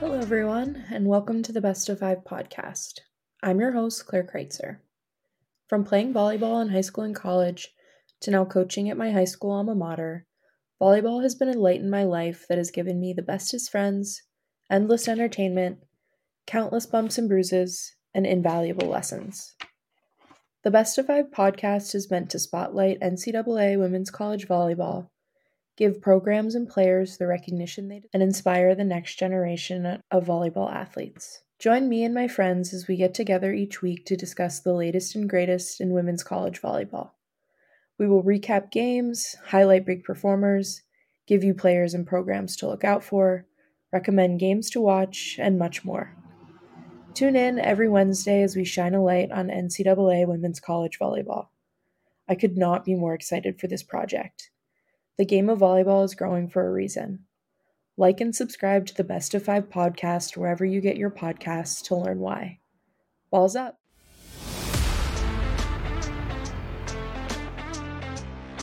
Hello, everyone, and welcome to the Best of Five podcast. I'm your host, Claire Kreitzer. From playing volleyball in high school and college to now coaching at my high school alma mater, volleyball has been a light in my life that has given me the bestest friends, endless entertainment, countless bumps and bruises, and invaluable lessons. The Best of Five podcast is meant to spotlight NCAA women's college volleyball give programs and players the recognition they deserve, and inspire the next generation of volleyball athletes. Join me and my friends as we get together each week to discuss the latest and greatest in women's college volleyball. We will recap games, highlight big performers, give you players and programs to look out for, recommend games to watch, and much more. Tune in every Wednesday as we shine a light on NCAA women's college volleyball. I could not be more excited for this project. The game of volleyball is growing for a reason. Like and subscribe to the Best of Five podcast wherever you get your podcasts to learn why. Balls up.